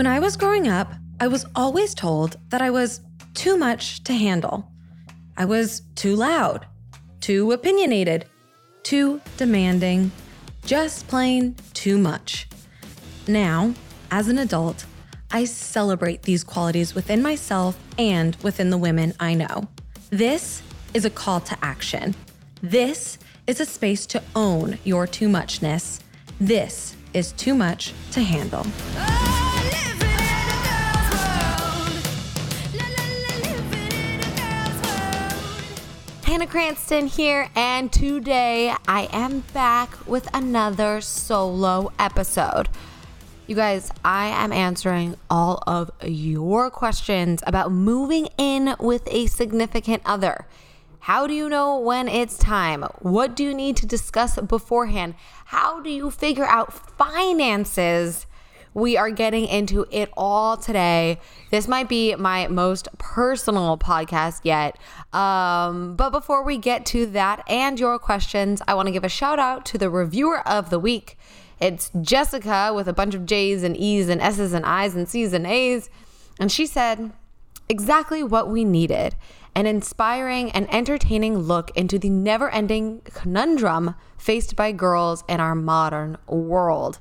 When I was growing up, I was always told that I was too much to handle. I was too loud, too opinionated, too demanding, just plain too much. Now, as an adult, I celebrate these qualities within myself and within the women I know. This is a call to action. This is a space to own your too muchness. This is too much to handle. Hannah Cranston here, and today I am back with another solo episode. You guys, I am answering all of your questions about moving in with a significant other. How do you know when it's time? What do you need to discuss beforehand? How do you figure out finances? We are getting into it all today. This might be my most personal podcast yet. Um, but before we get to that and your questions, I want to give a shout out to the reviewer of the week. It's Jessica with a bunch of J's and E's and S's and I's and C's and A's. And she said, exactly what we needed an inspiring and entertaining look into the never ending conundrum faced by girls in our modern world.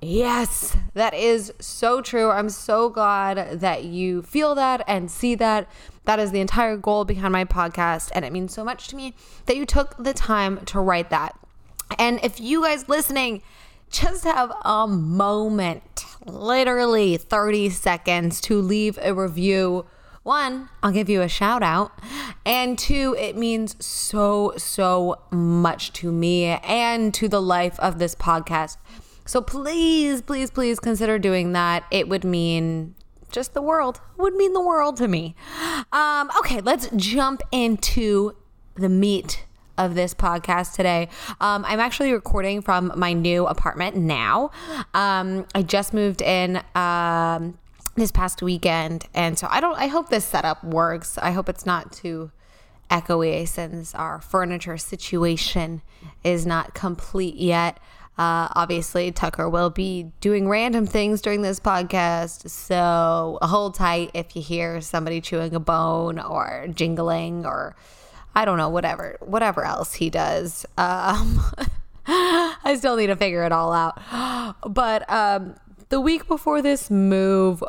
Yes, that is so true. I'm so glad that you feel that and see that. That is the entire goal behind my podcast. And it means so much to me that you took the time to write that. And if you guys listening just have a moment, literally 30 seconds to leave a review, one, I'll give you a shout out. And two, it means so, so much to me and to the life of this podcast. So please, please, please consider doing that. It would mean just the world, would mean the world to me. Um, okay, let's jump into the meat of this podcast today. Um, I'm actually recording from my new apartment now. Um, I just moved in. Um, this past weekend and so i don't i hope this setup works i hope it's not too echoey since our furniture situation is not complete yet uh, obviously, Tucker will be doing random things during this podcast. So hold tight if you hear somebody chewing a bone or jingling or I don't know, whatever, whatever else he does. Um, I still need to figure it all out. But um, the week before this move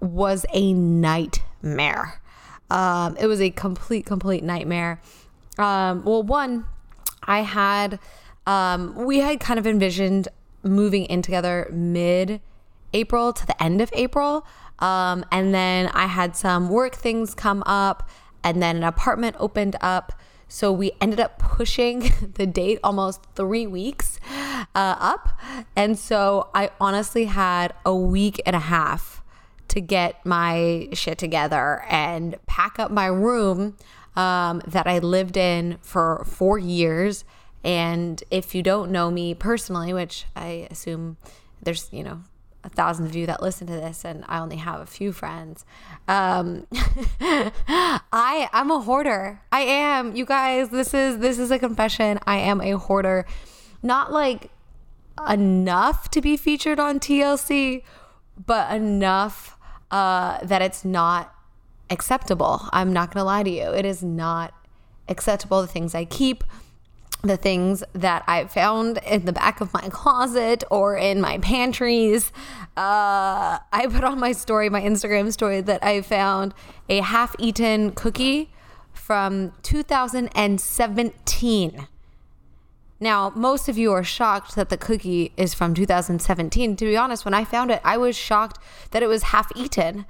was a nightmare. Um, it was a complete, complete nightmare. Um, well, one, I had um, we had kind of envisioned moving in together mid April to the end of April. Um, and then I had some work things come up, and then an apartment opened up. So we ended up pushing the date almost three weeks uh, up. And so I honestly had a week and a half to get my shit together and pack up my room um, that I lived in for four years and if you don't know me personally, which I assume there's, you know, a thousand of you that listen to this and I only have a few friends. Um, I I'm a hoarder. I am. You guys, this is this is a confession. I am a hoarder. Not like enough to be featured on TLC, but enough uh, that it's not acceptable. I'm not going to lie to you. It is not acceptable the things I keep the things that I found in the back of my closet or in my pantries. Uh, I put on my story, my Instagram story, that I found a half eaten cookie from 2017. Now, most of you are shocked that the cookie is from 2017. To be honest, when I found it, I was shocked that it was half eaten.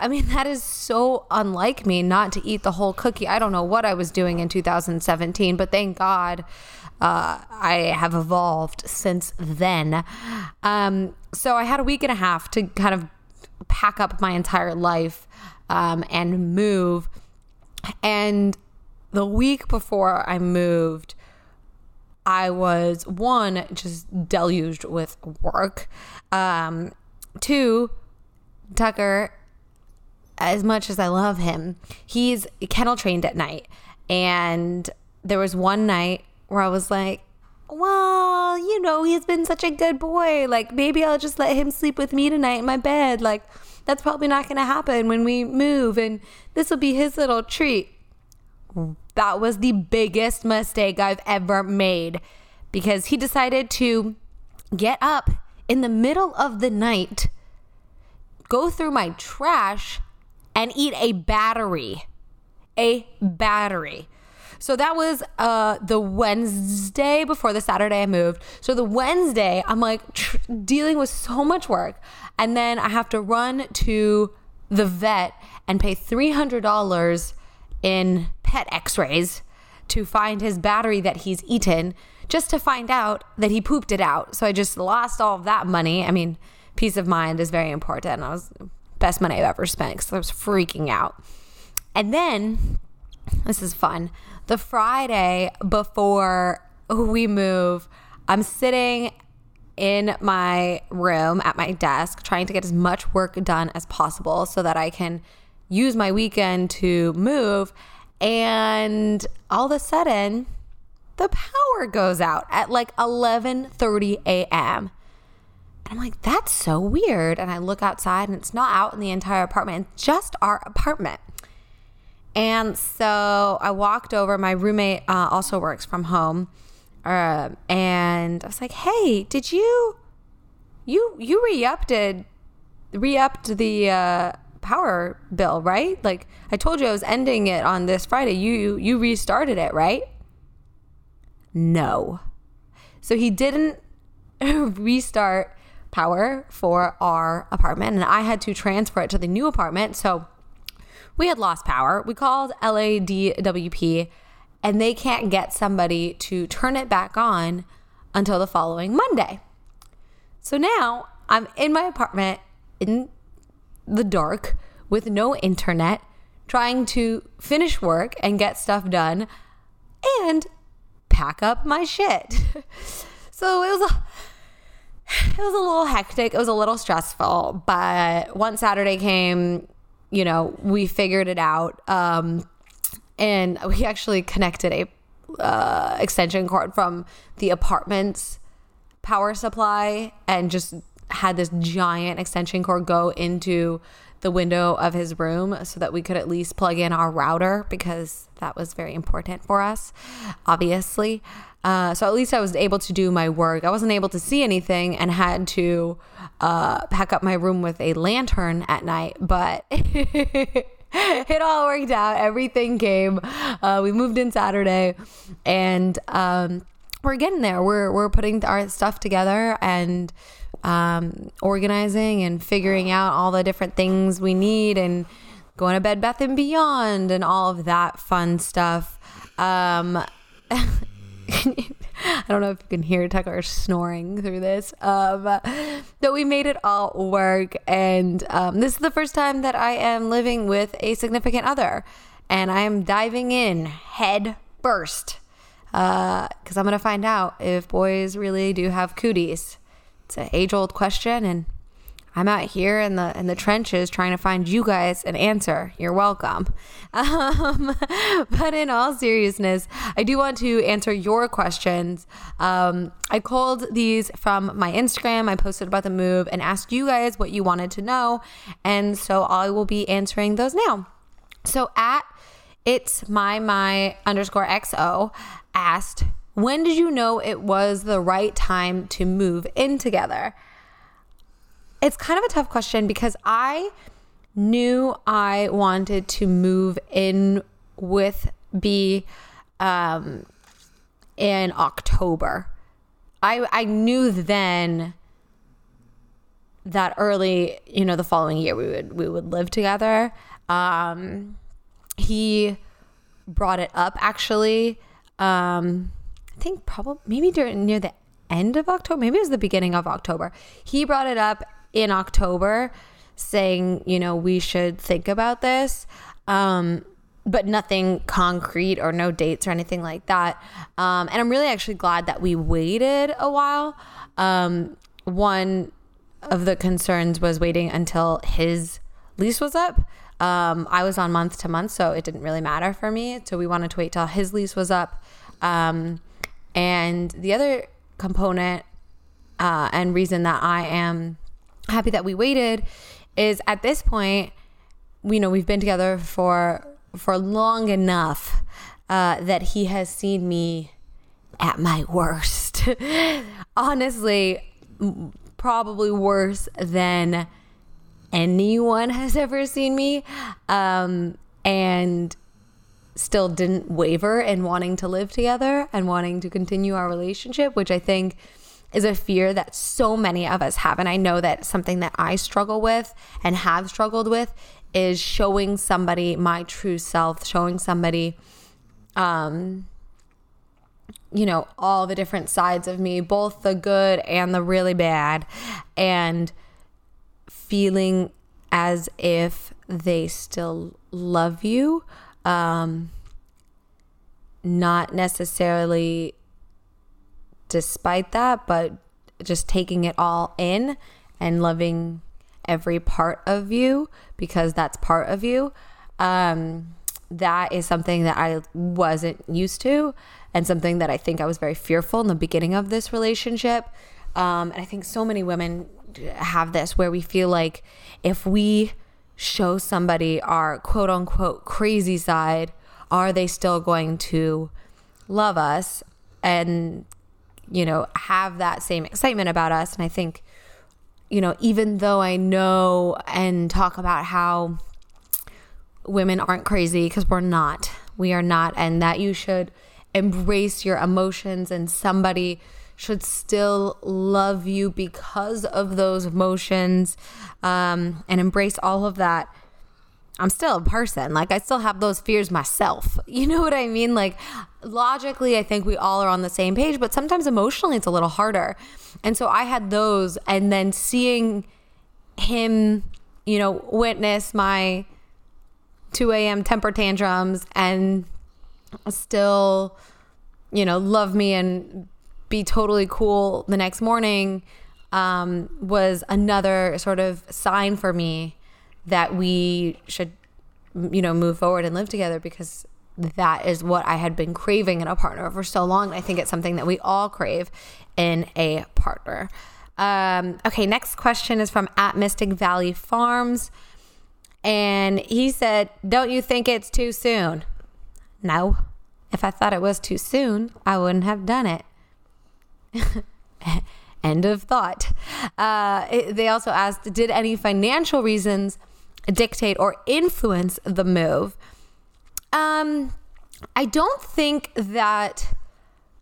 I mean, that is so unlike me not to eat the whole cookie. I don't know what I was doing in 2017, but thank God uh, I have evolved since then. Um, so I had a week and a half to kind of pack up my entire life um, and move. And the week before I moved, I was one, just deluged with work. Um, two, Tucker as much as I love him, he's kennel trained at night. And there was one night where I was like, well, you know, he's been such a good boy. Like, maybe I'll just let him sleep with me tonight in my bed. Like, that's probably not going to happen when we move, and this will be his little treat. That was the biggest mistake I've ever made because he decided to get up in the middle of the night, go through my trash, and eat a battery. A battery. So that was uh, the Wednesday before the Saturday I moved. So the Wednesday, I'm like tr- dealing with so much work. And then I have to run to the vet and pay $300 in pet x rays to find his battery that he's eaten just to find out that he pooped it out. So I just lost all of that money. I mean, peace of mind is very important. I was best money I've ever spent because I was freaking out. And then this is fun. The Friday before we move, I'm sitting in my room at my desk trying to get as much work done as possible so that I can use my weekend to move and all of a sudden the power goes out at like 11:30 a.m. And I'm like, that's so weird. And I look outside and it's not out in the entire apartment, it's just our apartment. And so I walked over. My roommate uh, also works from home, uh, and I was like, "Hey, did you you you re-upped re-upped the uh, power bill, right? Like I told you I was ending it on this Friday. You you restarted it, right?" No. So he didn't restart power for our apartment, and I had to transfer it to the new apartment. So we had lost power. We called LADWP and they can't get somebody to turn it back on until the following Monday. So now I'm in my apartment in the dark with no internet, trying to finish work and get stuff done and pack up my shit. so it was a it was a little hectic. It was a little stressful, but once Saturday came, you know, we figured it out. Um, and we actually connected a uh, extension cord from the apartment's power supply and just had this giant extension cord go into the window of his room so that we could at least plug in our router because that was very important for us, obviously. Uh, so at least I was able to do my work. I wasn't able to see anything and had to uh, pack up my room with a lantern at night, but. it all worked out. Everything came. Uh, we moved in Saturday, and um, we're getting there. We're we're putting our stuff together and um, organizing and figuring out all the different things we need and going to Bed Bath and Beyond and all of that fun stuff. Um, I don't know if you can hear Tucker snoring through this. Um, but we made it all work. And um, this is the first time that I am living with a significant other. And I am diving in head first. Because uh, I'm going to find out if boys really do have cooties. It's an age old question. And I'm out here in the in the trenches trying to find you guys an answer. You're welcome. Um, but in all seriousness, I do want to answer your questions. Um, I called these from my Instagram. I posted about the move and asked you guys what you wanted to know, and so I will be answering those now. So at it's my my underscore xo asked, when did you know it was the right time to move in together? it's kind of a tough question because I knew I wanted to move in with B um, in October. I I knew then that early, you know, the following year we would we would live together. Um, he brought it up actually. Um, I think probably maybe during near the end of October, maybe it was the beginning of October. He brought it up in October saying, you know, we should think about this. Um, but nothing concrete or no dates or anything like that. Um, and I'm really actually glad that we waited a while. Um, one of the concerns was waiting until his lease was up. Um, I was on month to month, so it didn't really matter for me. So we wanted to wait till his lease was up. Um, And the other component uh, and reason that I am happy that we waited is at this point, you know, we've been together for for long enough uh, that he has seen me at my worst. Honestly, probably worse than anyone has ever seen me. Um, and still didn't waver in wanting to live together and wanting to continue our relationship, which I think is a fear that so many of us have. And I know that something that I struggle with and have struggled with is showing somebody my true self, showing somebody, um, you know, all the different sides of me, both the good and the really bad, and feeling as if they still love you. Um, not necessarily despite that, but just taking it all in and loving every part of you because that's part of you. Um, that is something that I wasn't used to and something that I think I was very fearful in the beginning of this relationship. Um, and I think so many women have this where we feel like if we show somebody our quote unquote crazy side, are they still going to love us and, you know, have that same excitement about us? And I think, you know, even though I know and talk about how women aren't crazy, because we're not, we are not, and that you should embrace your emotions and somebody should still love you because of those emotions um, and embrace all of that. I'm still a person. Like, I still have those fears myself. You know what I mean? Like, logically, I think we all are on the same page, but sometimes emotionally, it's a little harder. And so I had those, and then seeing him, you know, witness my 2 a.m. temper tantrums and still, you know, love me and be totally cool the next morning um, was another sort of sign for me that we should, you know, move forward and live together because that is what I had been craving in a partner for so long. I think it's something that we all crave in a partner. Um, okay, next question is from at Mystic Valley Farms. And he said, Don't you think it's too soon? No. If I thought it was too soon, I wouldn't have done it. End of thought. Uh, they also asked Did any financial reasons dictate or influence the move? Um, I don't think that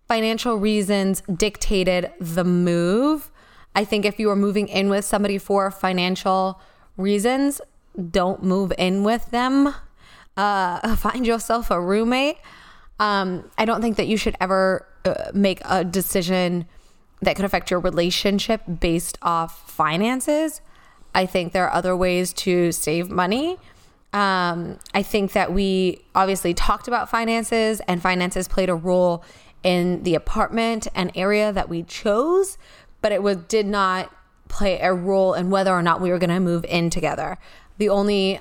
financial reasons dictated the move. I think if you were moving in with somebody for financial reasons, don't move in with them. Uh, find yourself a roommate. Um, I don't think that you should ever uh, make a decision that could affect your relationship based off finances. I think there are other ways to save money. Um, I think that we obviously talked about finances, and finances played a role in the apartment and area that we chose, but it was did not play a role in whether or not we were going to move in together. The only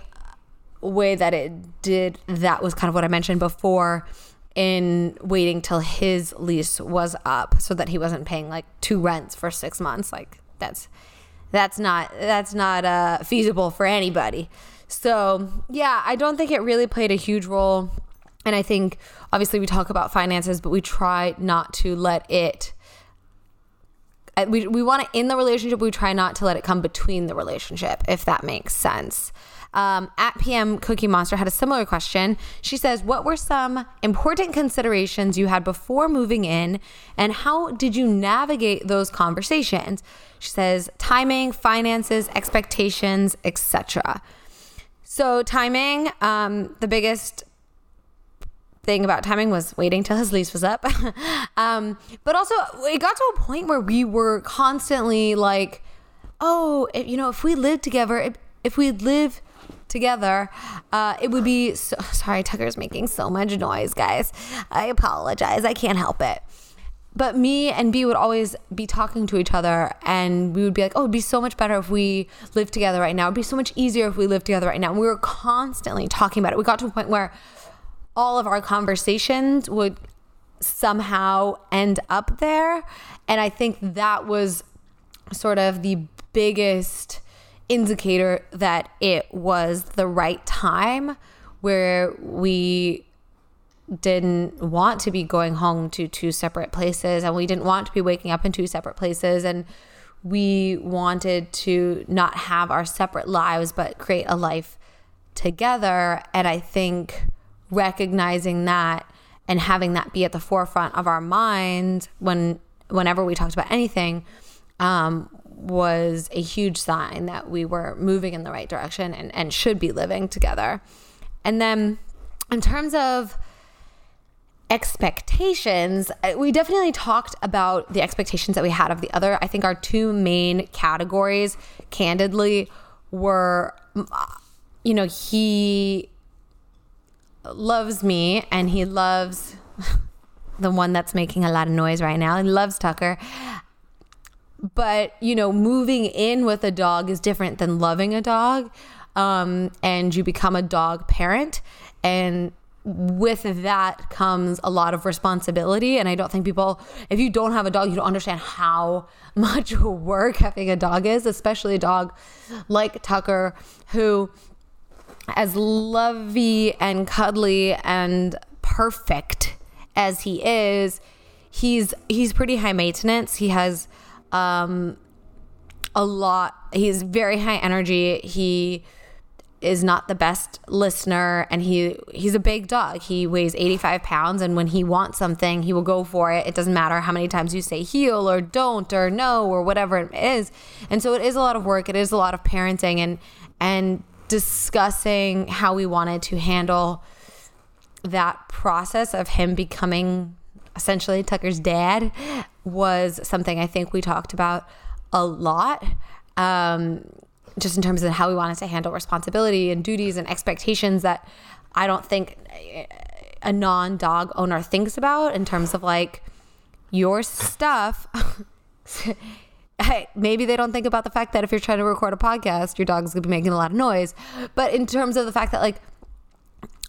way that it did that was kind of what I mentioned before in waiting till his lease was up so that he wasn't paying like two rents for six months. Like that's that's not that's not uh, feasible for anybody. So yeah, I don't think it really played a huge role. And I think obviously we talk about finances, but we try not to let it. Uh, we, we want to in the relationship. We try not to let it come between the relationship, if that makes sense. Um, at PM Cookie Monster had a similar question. She says, What were some important considerations you had before moving in, and how did you navigate those conversations? She says, Timing, finances, expectations, etc. So, timing, um, the biggest thing about timing was waiting till his lease was up. um, but also, it got to a point where we were constantly like, oh, if, you know, if we lived together, if, if we live together, uh, it would be so, sorry. Tucker's making so much noise, guys. I apologize. I can't help it. But me and B would always be talking to each other, and we would be like, "Oh, it'd be so much better if we lived together right now. It'd be so much easier if we lived together right now." And we were constantly talking about it. We got to a point where all of our conversations would somehow end up there. And I think that was sort of the biggest indicator that it was the right time where we didn't want to be going home to two separate places and we didn't want to be waking up in two separate places. And we wanted to not have our separate lives but create a life together. And i think recognizing that and having that be at the forefront of our mind when whenever we talked about anything um, was a huge sign that we were moving in the right direction and, and should be living together and then in terms of expectations, uh, we definitely talked about the expectations that we had of the other. I think our two main categories, candidly, were, you know, he loves me and he loves the one that's making a lot of noise right now. He loves Tucker. But, you know, moving in with a dog is different than loving a dog. Um, and you become a dog parent. And with that comes a lot of responsibility. And I don't think people, if you don't have a dog, you don't understand how much work having a dog is, especially a dog like Tucker, who, as lovey and cuddly and perfect as he is, he's he's pretty high maintenance. He has um, a lot. He's very high energy. He is not the best listener and he he's a big dog he weighs 85 pounds and when he wants something he will go for it it doesn't matter how many times you say heel or don't or no or whatever it is and so it is a lot of work it is a lot of parenting and and discussing how we wanted to handle that process of him becoming essentially Tucker's dad was something I think we talked about a lot um, just in terms of how we wanted to handle responsibility and duties and expectations that I don't think a non dog owner thinks about in terms of like your stuff. maybe they don't think about the fact that if you're trying to record a podcast, your dog's gonna be making a lot of noise. But in terms of the fact that like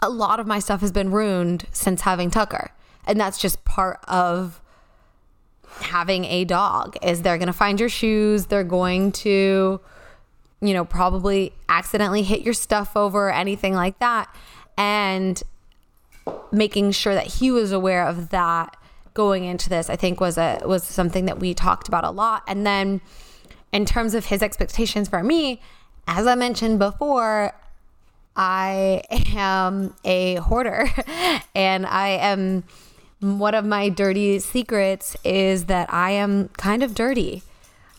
a lot of my stuff has been ruined since having Tucker. And that's just part of having a dog is they're going to find your shoes, they're going to you know, probably accidentally hit your stuff over or anything like that. And making sure that he was aware of that going into this, I think was a was something that we talked about a lot. And then in terms of his expectations for me, as I mentioned before, I am a hoarder and I am one of my dirty secrets is that I am kind of dirty.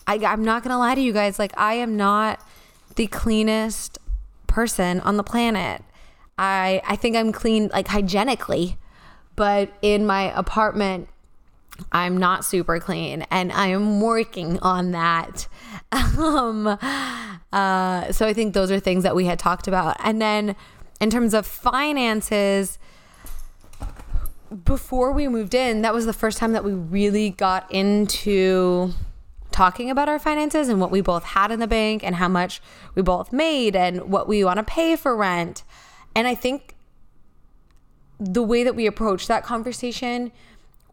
I, I'm not going to lie to you guys. Like, I am not the cleanest person on the planet. I, I think I'm clean, like hygienically, but in my apartment, I'm not super clean and I am working on that. Um, uh, so I think those are things that we had talked about. And then in terms of finances, before we moved in, that was the first time that we really got into talking about our finances and what we both had in the bank and how much we both made and what we want to pay for rent. And I think the way that we approached that conversation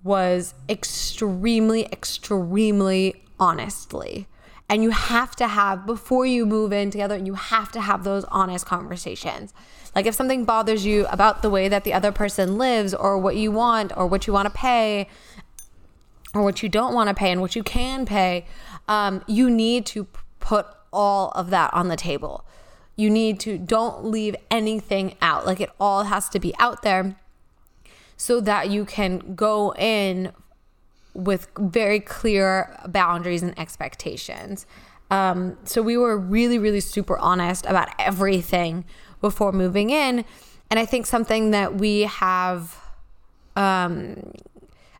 was extremely, extremely honestly. And you have to have, before you move in together, you have to have those honest conversations. Like if something bothers you about the way that the other person lives or what you want or what you want to pay, or what you don't want to pay and what you can pay, um, you need to put all of that on the table. You need to don't leave anything out. Like it all has to be out there so that you can go in with very clear boundaries and expectations. Um, so we were really, really super honest about everything before moving in. And I think something that we have um,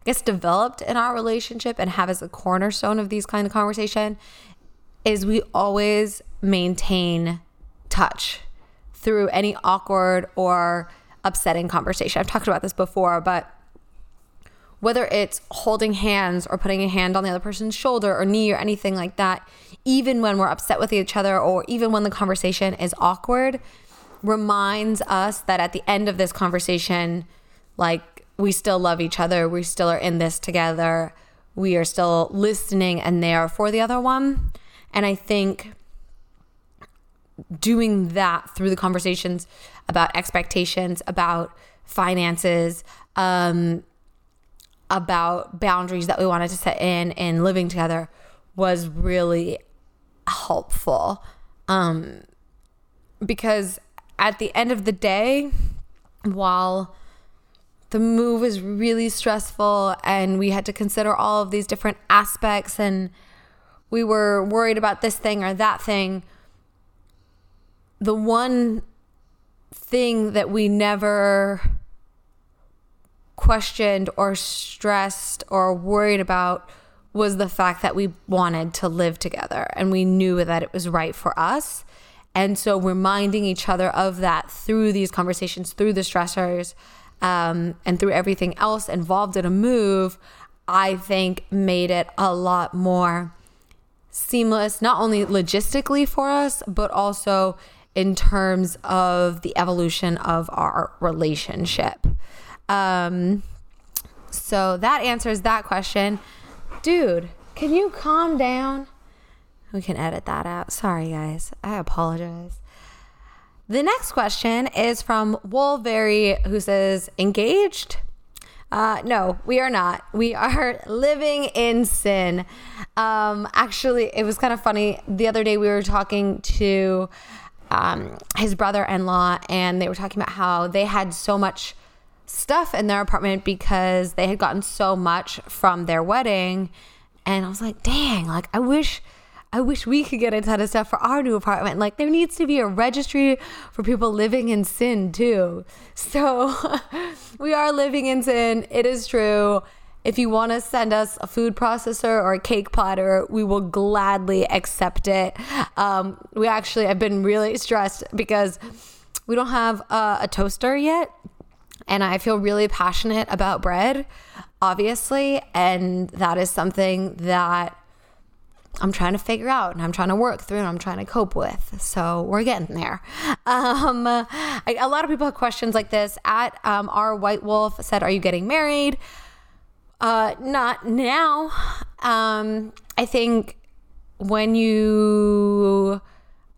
I guess developed in our relationship and have as a cornerstone of these kind of conversation is we always maintain touch through any awkward or upsetting conversation. I've talked about this before, but whether it's holding hands or putting a hand on the other person's shoulder or knee or anything like that, even when we're upset with each other or even when the conversation is awkward, reminds us that at the end of this conversation, like we still love each other. We still are in this together. We are still listening and there for the other one. And I think doing that through the conversations about expectations, about finances, um, about boundaries that we wanted to set in and living together was really helpful. Um, because at the end of the day, while the move was really stressful and we had to consider all of these different aspects and we were worried about this thing or that thing, the one thing that we never questioned or stressed or worried about was the fact that we wanted to live together and we knew that it was right for us. And so reminding each other of that through these conversations, through the stressors, um, and through everything else involved in a move, I think made it a lot more seamless, not only logistically for us, but also in terms of the evolution of our relationship. Um, so that answers that question. Dude, can you calm down? We can edit that out. Sorry, guys. I apologize. The next question is from Woolberry, who says, engaged? Uh, no, we are not. We are living in sin. Um, actually, it was kind of funny. The other day, we were talking to um, his brother in law, and they were talking about how they had so much stuff in their apartment because they had gotten so much from their wedding. And I was like, dang, like, I wish I wish we could get a ton of stuff for our new apartment. Like there needs to be a registry for people living in sin too. So we are living in sin. It is true. If you want to send us a food processor or a cake platter, we will gladly accept it. Um, we actually have been really stressed because we don't have uh, a toaster yet. And I feel really passionate about bread, obviously. And that is something that I'm trying to figure out and I'm trying to work through and I'm trying to cope with. So we're getting there. Um, I, a lot of people have questions like this. At um, our White Wolf said, Are you getting married? Uh, not now. Um, I think when you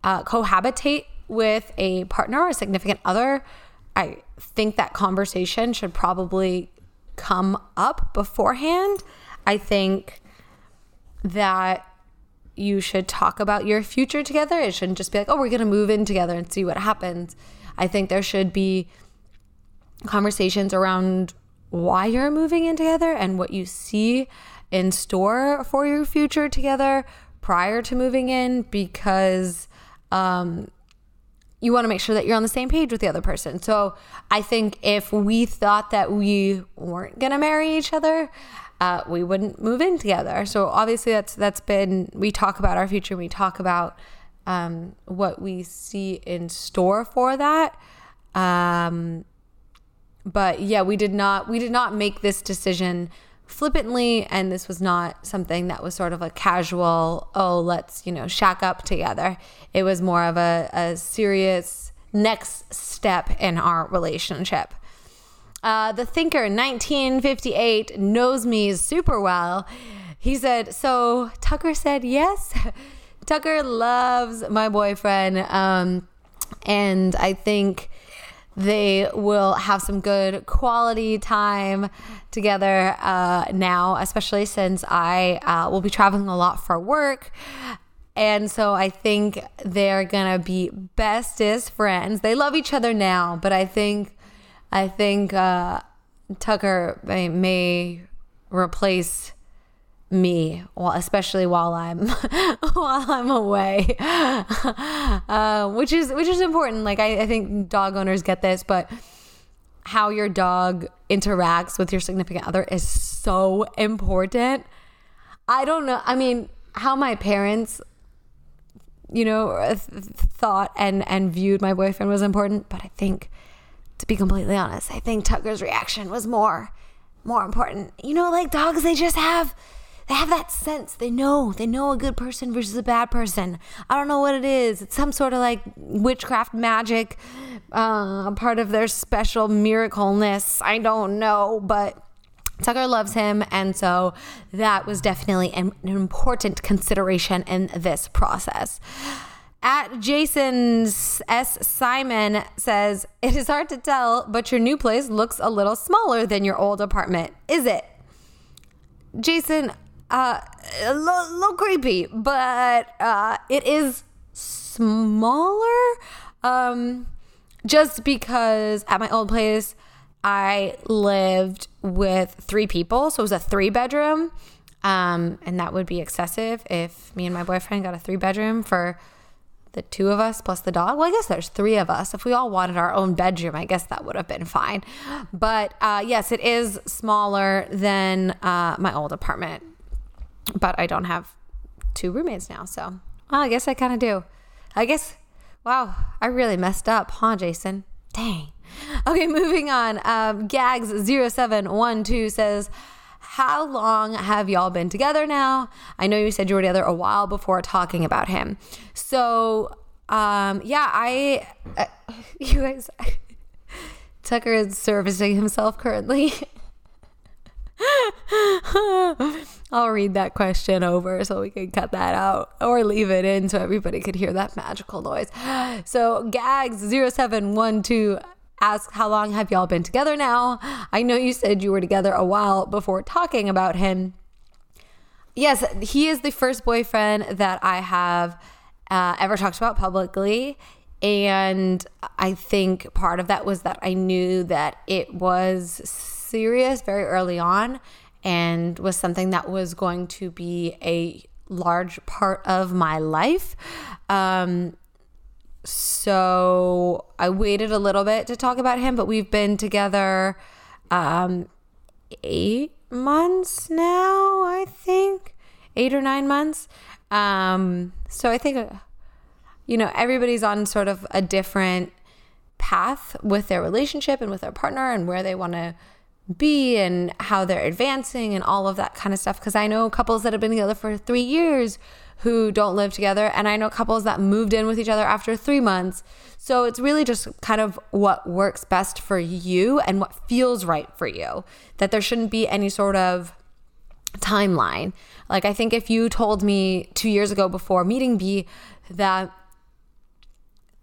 uh, cohabitate with a partner or a significant other, I think that conversation should probably come up beforehand. I think that you should talk about your future together. It shouldn't just be like, oh, we're going to move in together and see what happens. I think there should be conversations around why you're moving in together and what you see in store for your future together prior to moving in because um, you want to make sure that you're on the same page with the other person. So I think if we thought that we weren't going to marry each other, uh, we wouldn't move in together. So obviously that's that's been we talk about our future. We talk about um, what we see in store for that. Um, but yeah, we did not we did not make this decision flippantly and this was not something that was sort of a casual oh let's you know shack up together it was more of a, a serious next step in our relationship uh, the thinker 1958 knows me super well. He said, So Tucker said yes. Tucker loves my boyfriend. Um, and I think they will have some good quality time together uh, now, especially since I uh, will be traveling a lot for work. And so I think they're to be bestest friends. They love each other now, but I think I think uh, Tucker may, may, replace me, especially while I'm while I'm away, uh, which is which is important. Like I, I think dog owners get this, but how your dog interacts with your significant other is so important. I don't know. I mean, how my parents, you know, th- thought and and viewed my boyfriend was important, but I think to be completely honest. I think Tucker's reaction was more more important. You know, like dogs, they just have they have that sense. They know. They know a good person versus a bad person. I don't know what it is. It's some sort of like witchcraft magic, uh, part of their special miracleness. I don't know, but Tucker loves him, and so that was definitely an, an important consideration in this process. At Jason's S. Simon says, It is hard to tell, but your new place looks a little smaller than your old apartment. Is it? Jason, uh, a little, little creepy, but uh, it is smaller. Um, just because at my old place, I lived with three people, so it was a three bedroom. Um, and that would be excessive if me and my boyfriend got a three bedroom for the two of us plus the dog. Well, I guess there's three of us. If we all wanted our own bedroom, I guess that would have been fine. But uh, yes, it is smaller than uh, my old apartment. But I don't have two roommates now. So well, I guess I kind of do. I guess, wow, I really messed up, huh, Jason? Dang. Okay, moving on. Um, Gags0712 says, how long have y'all been together now? I know you said you were together a while before talking about him. So, um, yeah, I, uh, you guys, Tucker is servicing himself currently. I'll read that question over so we can cut that out or leave it in so everybody could hear that magical noise. So, Gags0712 ask how long have y'all been together now? I know you said you were together a while before talking about him. Yes, he is the first boyfriend that I have uh, ever talked about publicly. And I think part of that was that I knew that it was serious very early on and was something that was going to be a large part of my life. Um, so I waited a little bit to talk about him, but we've been together um, eight months now, I think, eight or nine months. Um, so I think, uh, you know, everybody's on sort of a different path with their relationship and with their partner and where they want to be and how they're advancing and all of that kind of stuff. Because I know couples that have been together for three years who don't live together. And I know couples that moved in with each other after three months. So it's really just kind of what works best for you and what feels right for you. That there shouldn't be any sort of timeline. Like, I think if you told me two years ago before meeting B that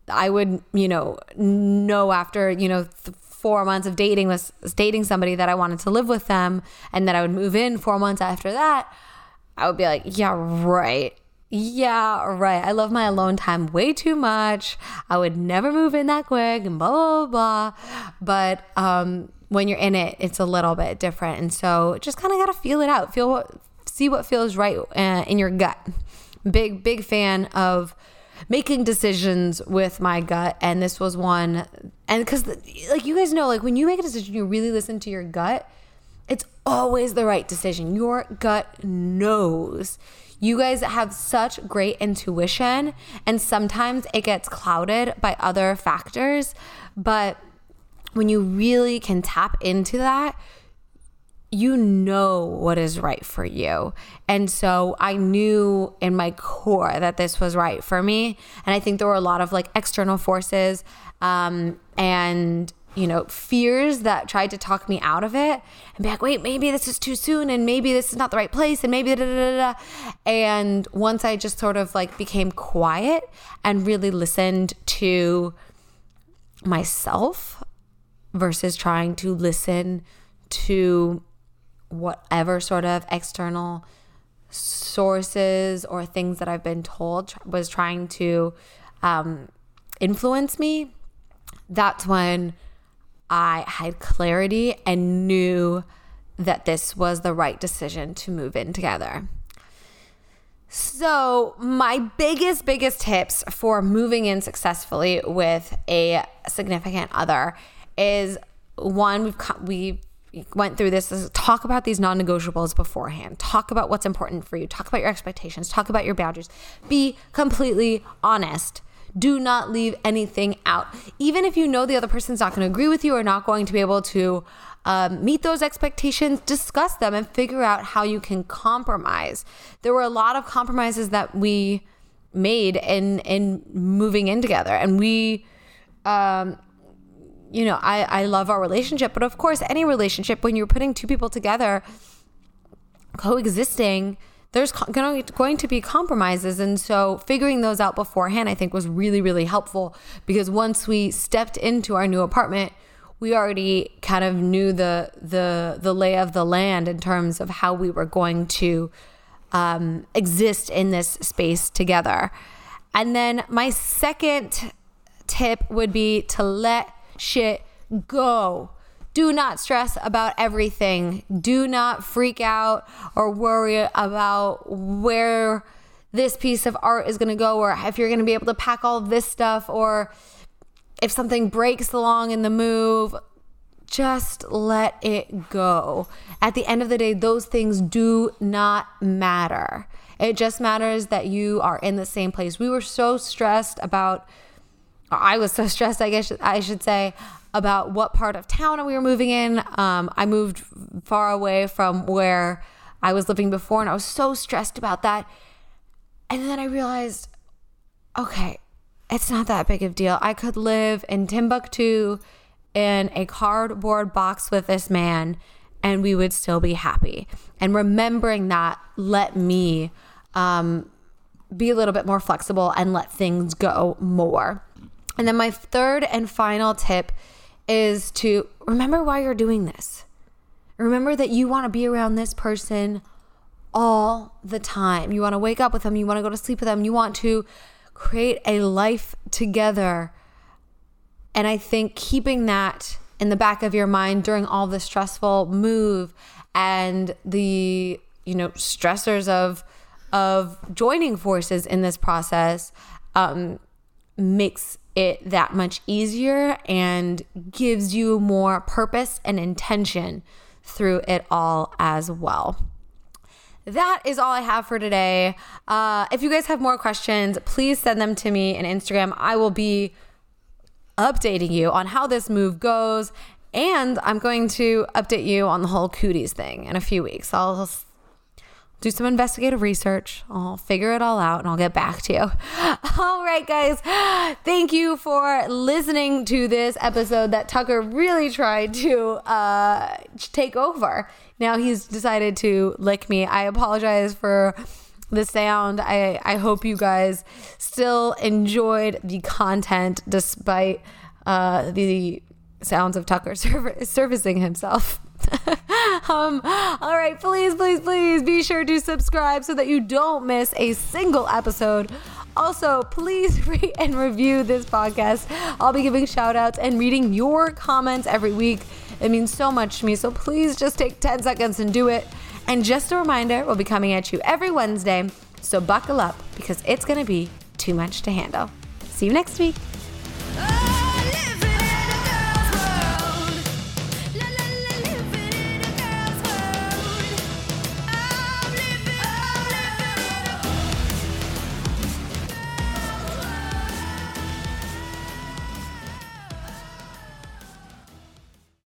I would, you know, know after, you know, th- four months of dating was dating somebody that I wanted to live with them and that I would move in four months after that, I would be like, yeah, right yeah, right. I love my alone time way too much. I would never move in that quick and blah, blah, blah. But um, when you're in it, it's a little bit different. And so just kind of got to feel it out. Feel what, see what feels right uh, in your gut. Big, big fan of making decisions with my gut. And this was one. And because, like, you guys know, like, when you make a decision, you really listen to your gut. It's always the right decision. Your gut knows you guys have such great intuition, and sometimes it gets clouded by other factors. But when you really can tap into that, you know what is right for you. And so I knew in my core that this was right for me. And I think there were a lot of like external forces um, and you know, fears that tried to talk me out of it and be like, wait, maybe this is too soon and maybe this is not the right place and maybe da da da da. And once I just sort of like became quiet and really listened to myself versus trying to listen to whatever sort of external sources or things that I've been told was trying to um, influence me, that's when I had clarity and knew that this was the right decision to move in together. So, my biggest, biggest tips for moving in successfully with a significant other is one, we've, we went through this is talk about these non-negotiables beforehand. Talk about what's important for you. Talk about your expectations. Talk about your boundaries. Be completely honest do not leave anything out. Even if you know the other person's not going to agree with you or not going to be able to um, meet those expectations, discuss them, and figure out how you can compromise. There were a lot of compromises that we made in in moving in together, and we, um, you know, I I love our relationship, but of course, any relationship when you're putting two people together, coexisting there's going to be compromises. And so figuring those out beforehand, I think was really, really helpful because once we stepped into our new apartment, we already kind of knew the the the lay of the land in terms of how we were going to um, exist in this space together. And then my second tip would be to let shit go. Do not stress about everything. Do not freak out or worry about where this piece of art is going to go or if you're going to be able to pack all this stuff or if something breaks along in the move. Just let it go. At the end of the day, those things do not matter. It just matters that you are in the same place. We were so stressed about I was so stressed, I guess I should say, about what part of town we were moving in. Um, I moved far away from where I was living before, and I was so stressed about that. And then I realized, okay, it's not that big of a deal. I could live in Timbuktu in a cardboard box with this man, and we would still be happy. And remembering that let me um, be a little bit more flexible and let things go more. And then my third and final tip is to remember why you're doing this. Remember that you want to be around this person all the time. You want to wake up with them, you want to go to sleep with them, you want to create a life together. And I think keeping that in the back of your mind during all the stressful move and the, you know, stressors of of joining forces in this process um, makes it that much easier and gives you more purpose and intention through it all as well. That is all I have for today. Uh, if you guys have more questions, please send them to me in Instagram. I will be updating you on how this move goes. And I'm going to update you on the whole cooties thing in a few weeks. I'll do some investigative research. I'll figure it all out and I'll get back to you. All right, guys. Thank you for listening to this episode that Tucker really tried to uh, take over. Now he's decided to lick me. I apologize for the sound. I, I hope you guys still enjoyed the content despite uh, the sounds of Tucker servicing himself. um, all right, please, please, please be sure to subscribe so that you don't miss a single episode. Also, please rate and review this podcast. I'll be giving shout outs and reading your comments every week. It means so much to me. So please just take 10 seconds and do it. And just a reminder, we'll be coming at you every Wednesday. So buckle up because it's going to be too much to handle. See you next week.